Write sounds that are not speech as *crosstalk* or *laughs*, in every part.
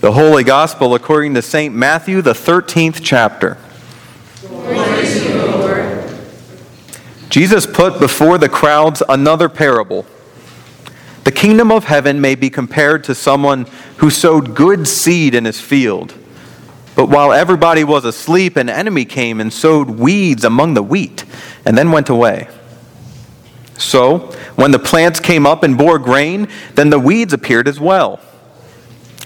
The Holy Gospel according to St. Matthew, the 13th chapter. Jesus put before the crowds another parable. The kingdom of heaven may be compared to someone who sowed good seed in his field. But while everybody was asleep, an enemy came and sowed weeds among the wheat and then went away. So, when the plants came up and bore grain, then the weeds appeared as well.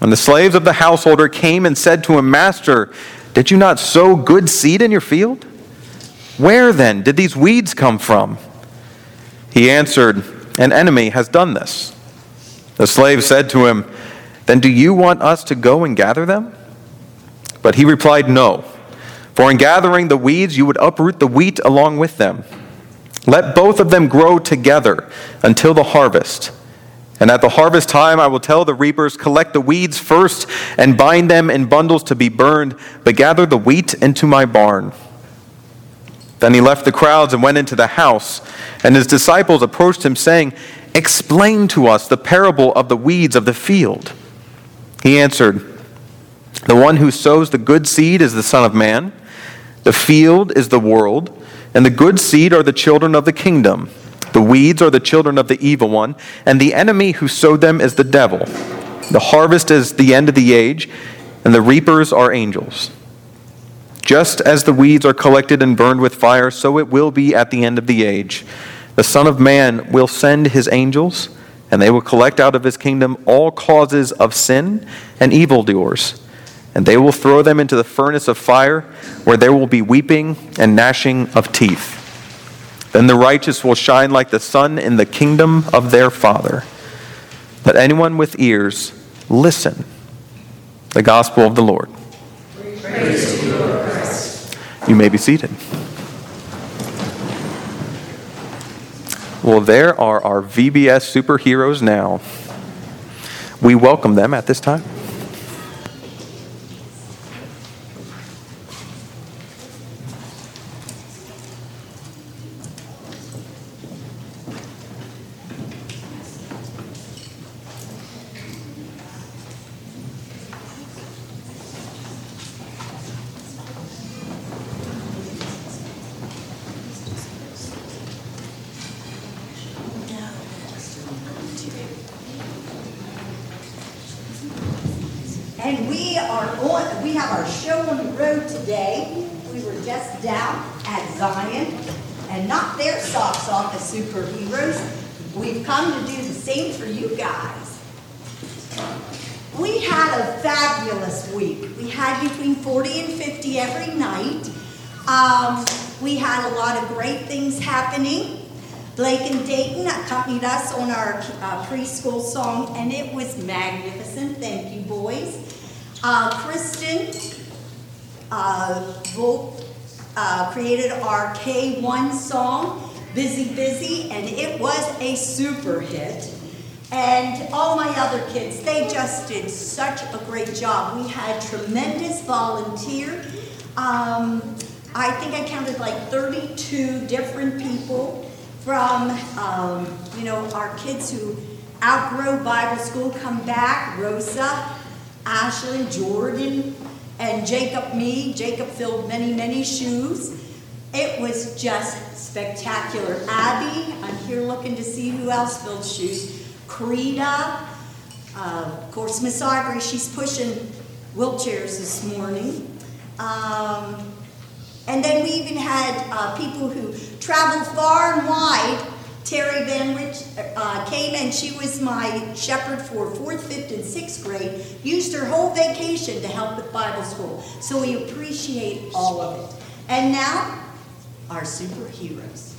And the slaves of the householder came and said to him, Master, did you not sow good seed in your field? Where then did these weeds come from? He answered, An enemy has done this. The slave said to him, Then do you want us to go and gather them? But he replied, No. For in gathering the weeds, you would uproot the wheat along with them. Let both of them grow together until the harvest. And at the harvest time, I will tell the reapers, Collect the weeds first and bind them in bundles to be burned, but gather the wheat into my barn. Then he left the crowds and went into the house. And his disciples approached him, saying, Explain to us the parable of the weeds of the field. He answered, The one who sows the good seed is the Son of Man, the field is the world, and the good seed are the children of the kingdom. The weeds are the children of the evil one, and the enemy who sowed them is the devil. The harvest is the end of the age, and the reapers are angels. Just as the weeds are collected and burned with fire, so it will be at the end of the age. The Son of Man will send his angels, and they will collect out of his kingdom all causes of sin and evildoers, and they will throw them into the furnace of fire, where there will be weeping and gnashing of teeth. Then the righteous will shine like the sun in the kingdom of their Father. Let anyone with ears listen. The gospel of the Lord. Praise. You may be seated. Well, there are our VBS superheroes now. We welcome them at this time. And we are on, we have our show on the road today. We were just down at Zion and knocked their socks off as superheroes. We've come to do the same for you guys. We had a fabulous week. We had between 40 and 50 every night. Um, we had a lot of great things happening. Blake and Dayton accompanied us on our uh, preschool song, and it was magnificent. Thank you, boys. Uh, Kristen uh, Volk, uh, created our K1 song, Busy Busy, and it was a super hit. And all my other kids, they just did such a great job. We had tremendous volunteer. Um, I think I counted like 32 different people from, um, you know, our kids who outgrow Bible school come back, Rosa, Ashley, Jordan, and Jacob me. Jacob filled many, many shoes. It was just spectacular. Abby, I'm here looking to see who else filled shoes. Creta, uh, of course, Miss Ivory, she's pushing wheelchairs this morning. Um, and then we even had uh, people who traveled far and wide. Terry Van Rich uh, came and she was my shepherd for fourth, fifth, and sixth grade. Used her whole vacation to help with Bible school. So we appreciate all of it. And now, our superheroes.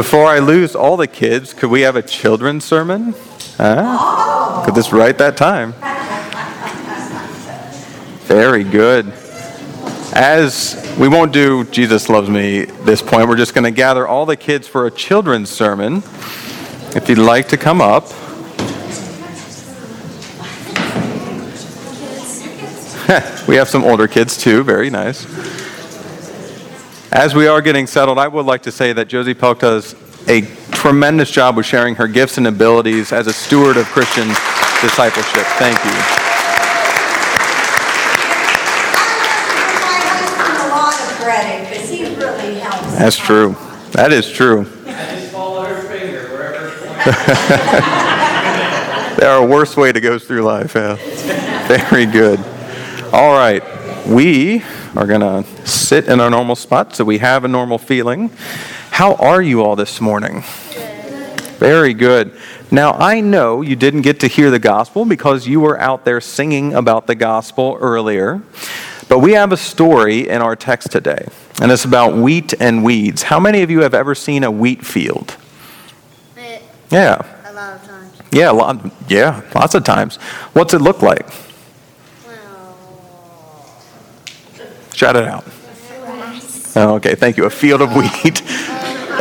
Before I lose all the kids, could we have a children's sermon? Huh? Could this right that time? Very good. As we won't do Jesus Loves Me this point, we're just going to gather all the kids for a children's sermon. If you'd like to come up. *laughs* we have some older kids too, very nice. As we are getting settled, I would like to say that Josie Pelk does a tremendous job with sharing her gifts and abilities as a steward of Christian discipleship. Thank you. That's true. That is true. *laughs* I just follow her finger wherever it points. There are worse way to go through life. Yeah. Very good. All right. We are going to sit in our normal spot so we have a normal feeling. How are you all this morning? Very good. Now, I know you didn't get to hear the gospel because you were out there singing about the gospel earlier. But we have a story in our text today, and it's about wheat and weeds. How many of you have ever seen a wheat field? It, Yeah. a lot of times. Yeah, a lot, yeah, lots of times. What's it look like? Shout it out. Oh, okay, thank you. A field of wheat. *laughs*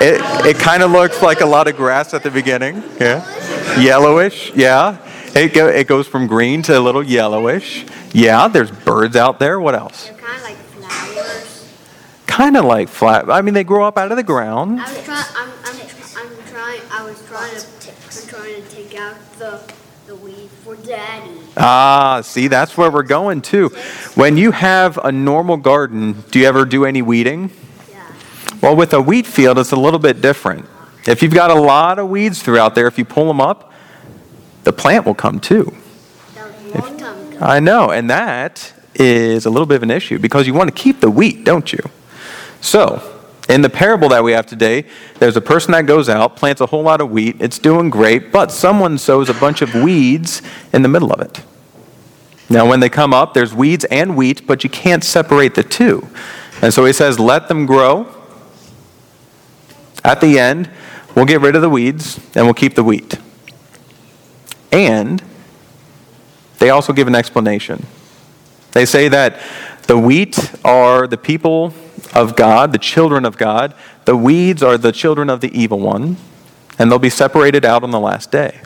It, it kind of looks like a lot of grass at the beginning. Yeah. Yellowish. Yeah. It, go, it goes from green to a little yellowish. Yeah, there's birds out there. What else? they're kind of like flowers. Kind of like flat. I mean, they grow up out of the ground. I was trying. I'm, I'm, I'm trying. I was trying to. I'm trying to take out the the weed for Daddy. Ah, see, that's where we're going to. When you have a normal garden, do you ever do any weeding? Yeah. Well, with a wheat field, it's a little bit different. If you've got a lot of weeds throughout there, if you pull them up, the plant will come too. That was a long time ago. I know, and that is a little bit of an issue because you want to keep the wheat, don't you? So, in the parable that we have today, there's a person that goes out, plants a whole lot of wheat, it's doing great, but someone sows a bunch of weeds in the middle of it. Now, when they come up, there's weeds and wheat, but you can't separate the two. And so he says, let them grow. At the end, we'll get rid of the weeds and we'll keep the wheat. And they also give an explanation. They say that the wheat are the people of God, the children of God. The weeds are the children of the evil one, and they'll be separated out on the last day.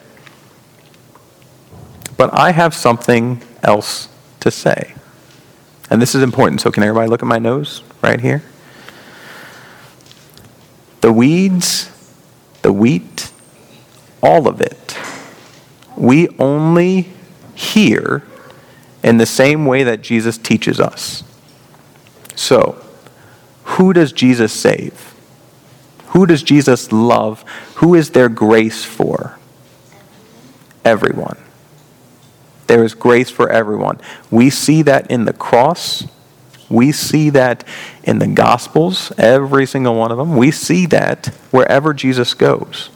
But I have something else to say. And this is important, so can everybody look at my nose right here? The weeds, the wheat, all of it, we only hear in the same way that Jesus teaches us. So, who does Jesus save? Who does Jesus love? Who is there grace for? Everyone. There is grace for everyone. We see that in the cross. We see that in the Gospels, every single one of them. We see that wherever Jesus goes.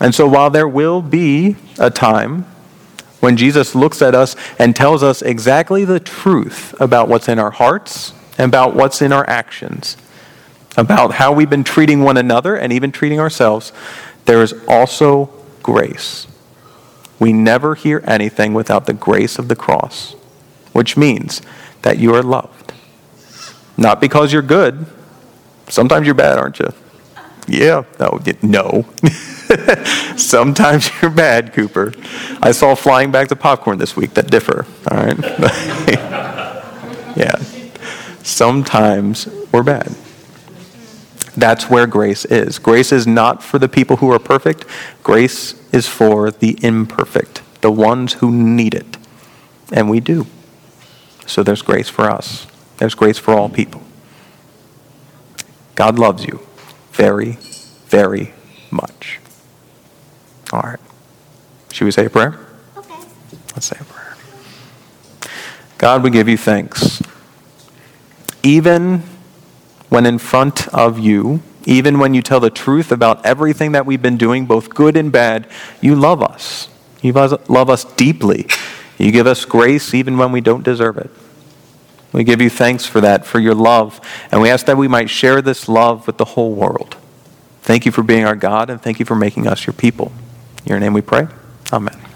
And so, while there will be a time when Jesus looks at us and tells us exactly the truth about what's in our hearts about what's in our actions, about how we've been treating one another and even treating ourselves, there is also grace. We never hear anything without the grace of the cross, which means that you are loved. Not because you're good. Sometimes you're bad, aren't you? Yeah. Oh, no. No. *laughs* Sometimes you're bad, Cooper. I saw flying bags of popcorn this week that differ. All right. *laughs* yeah. Sometimes we're bad. That's where grace is. Grace is not for the people who are perfect. Grace is for the imperfect, the ones who need it. And we do. So there's grace for us. There's grace for all people. God loves you very, very much. All right. Should we say a prayer? Okay. Let's say a prayer. God, we give you thanks. Even when in front of you, even when you tell the truth about everything that we've been doing, both good and bad, you love us. You love us deeply. You give us grace even when we don't deserve it. We give you thanks for that, for your love, and we ask that we might share this love with the whole world. Thank you for being our God, and thank you for making us your people. In your name we pray. Amen.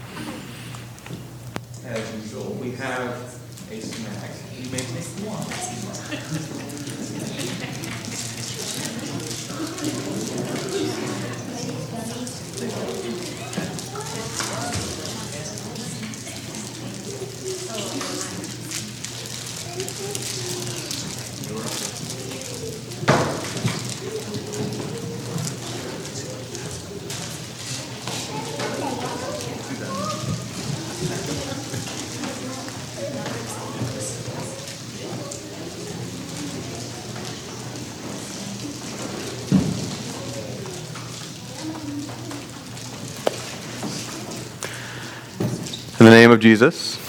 In the name of Jesus,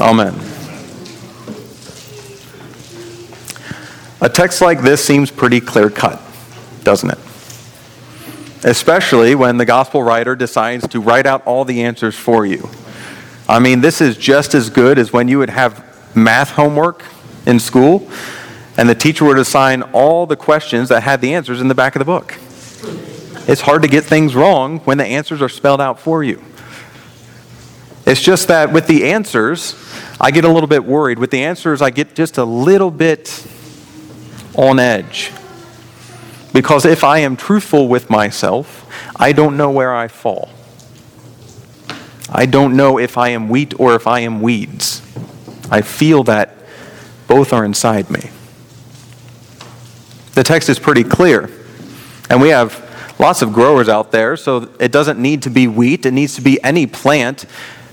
Amen. A text like this seems pretty clear cut, doesn't it? Especially when the gospel writer decides to write out all the answers for you. I mean, this is just as good as when you would have math homework in school and the teacher would assign all the questions that had the answers in the back of the book. It's hard to get things wrong when the answers are spelled out for you. It's just that with the answers, I get a little bit worried. With the answers, I get just a little bit on edge. Because if I am truthful with myself, I don't know where I fall. I don't know if I am wheat or if I am weeds. I feel that both are inside me. The text is pretty clear. And we have lots of growers out there, so it doesn't need to be wheat. It needs to be any plant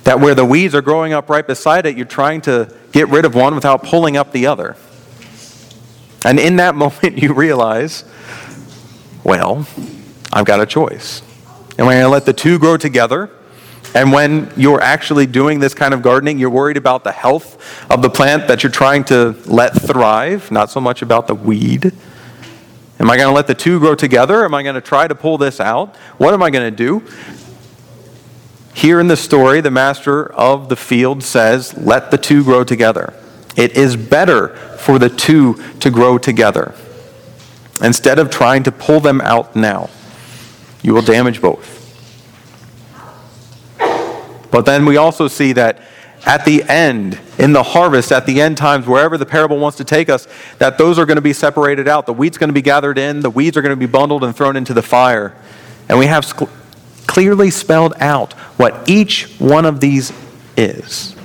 that where the weeds are growing up right beside it, you're trying to get rid of one without pulling up the other. And in that *laughs* moment, you realize, well, I've got a choice. Am we're going to let the two grow together. And when you're actually doing this kind of gardening, you're worried about the health of the plant that you're trying to let thrive, not so much about the weed. Am I going to let the two grow together? Am I going to try to pull this out? What am I going to do? Here in the story, the master of the field says, Let the two grow together. It is better for the two to grow together. Instead of trying to pull them out now, you will damage both. But then we also see that at the end, in the harvest, at the end times, wherever the parable wants to take us, that those are going to be separated out. The wheat's going to be gathered in, the weeds are going to be bundled and thrown into the fire. And we have clearly spelled out what each one of these is.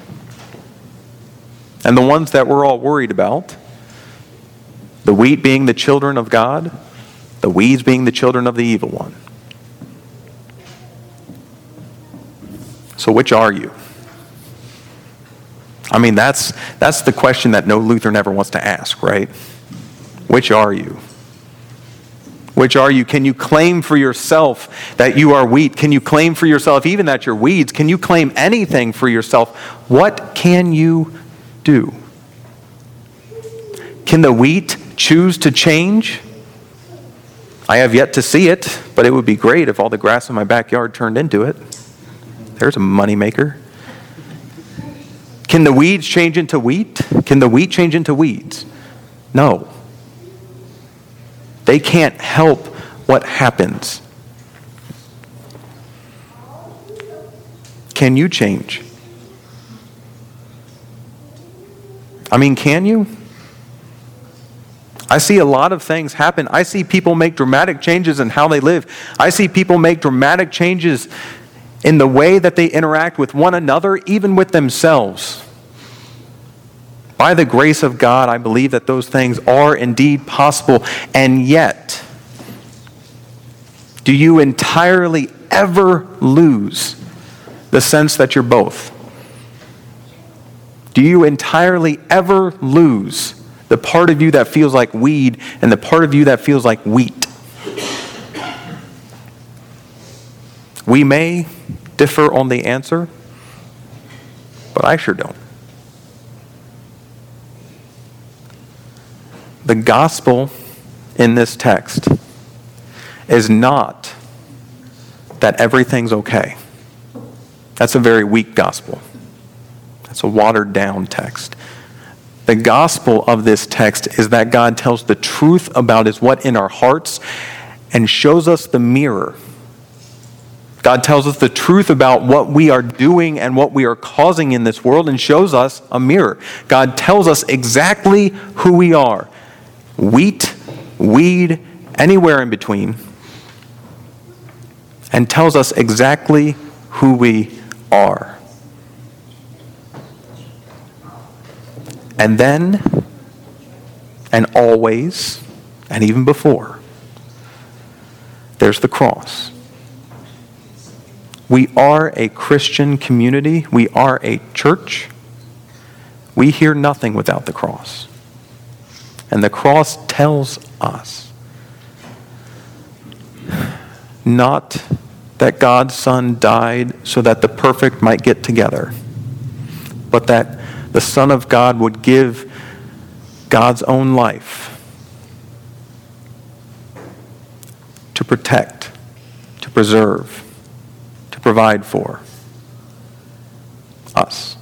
And the ones that we're all worried about the wheat being the children of God, the weeds being the children of the evil one. So, which are you? I mean, that's, that's the question that no Lutheran ever wants to ask, right? Which are you? Which are you? Can you claim for yourself that you are wheat? Can you claim for yourself even that you're weeds? Can you claim anything for yourself? What can you do? Can the wheat choose to change? I have yet to see it, but it would be great if all the grass in my backyard turned into it. There's a moneymaker. Can the weeds change into wheat? Can the wheat change into weeds? No. They can't help what happens. Can you change? I mean, can you? I see a lot of things happen. I see people make dramatic changes in how they live. I see people make dramatic changes in the way that they interact with one another, even with themselves. By the grace of God, I believe that those things are indeed possible. And yet, do you entirely ever lose the sense that you're both? Do you entirely ever lose the part of you that feels like weed and the part of you that feels like wheat? We may differ on the answer, but I sure don't. The gospel in this text is not that everything's okay. That's a very weak gospel. That's a watered down text. The gospel of this text is that God tells the truth about is what in our hearts and shows us the mirror. God tells us the truth about what we are doing and what we are causing in this world and shows us a mirror. God tells us exactly who we are wheat, weed, anywhere in between, and tells us exactly who we are. And then, and always, and even before, there's the cross. We are a Christian community. We are a church. We hear nothing without the cross. And the cross tells us not that God's Son died so that the perfect might get together, but that the Son of God would give God's own life to protect, to preserve, to provide for us.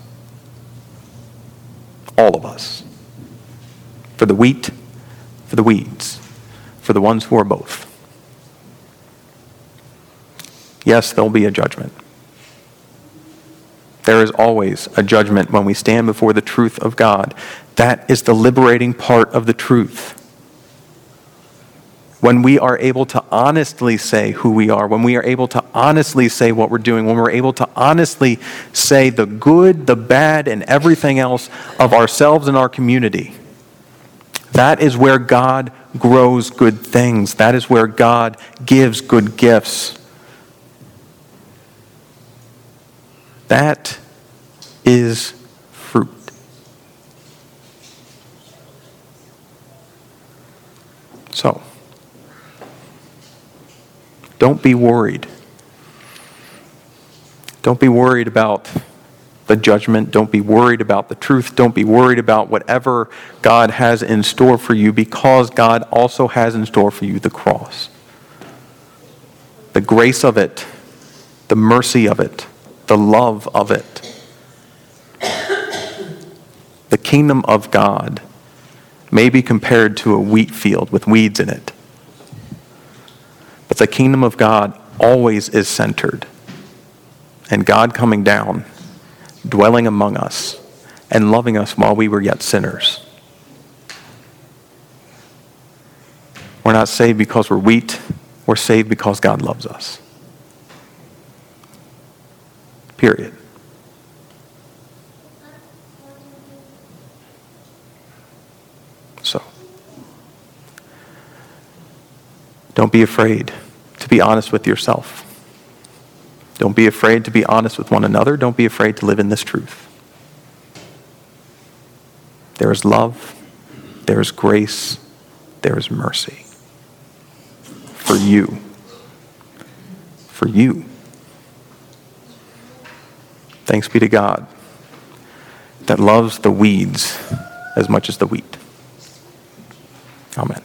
All of us. For the wheat, for the weeds, for the ones who are both. Yes, there'll be a judgment. There is always a judgment when we stand before the truth of God. That is the liberating part of the truth. When we are able to honestly say who we are, when we are able to honestly say what we're doing, when we're able to honestly say the good, the bad, and everything else of ourselves and our community, that is where God grows good things. That is where God gives good gifts. That is fruit. So, don't be worried. Don't be worried about the judgment. Don't be worried about the truth. Don't be worried about whatever God has in store for you because God also has in store for you the cross. The grace of it, the mercy of it, the love of it. The kingdom of God may be compared to a wheat field with weeds in it. But the kingdom of God always is centered. And God coming down, dwelling among us, and loving us while we were yet sinners. We're not saved because we're wheat, we're saved because God loves us. Period. So, don't be afraid to be honest with yourself. Don't be afraid to be honest with one another. Don't be afraid to live in this truth. There is love, there is grace, there is mercy for you. For you. Thanks be to God that loves the weeds as much as the wheat. Amen.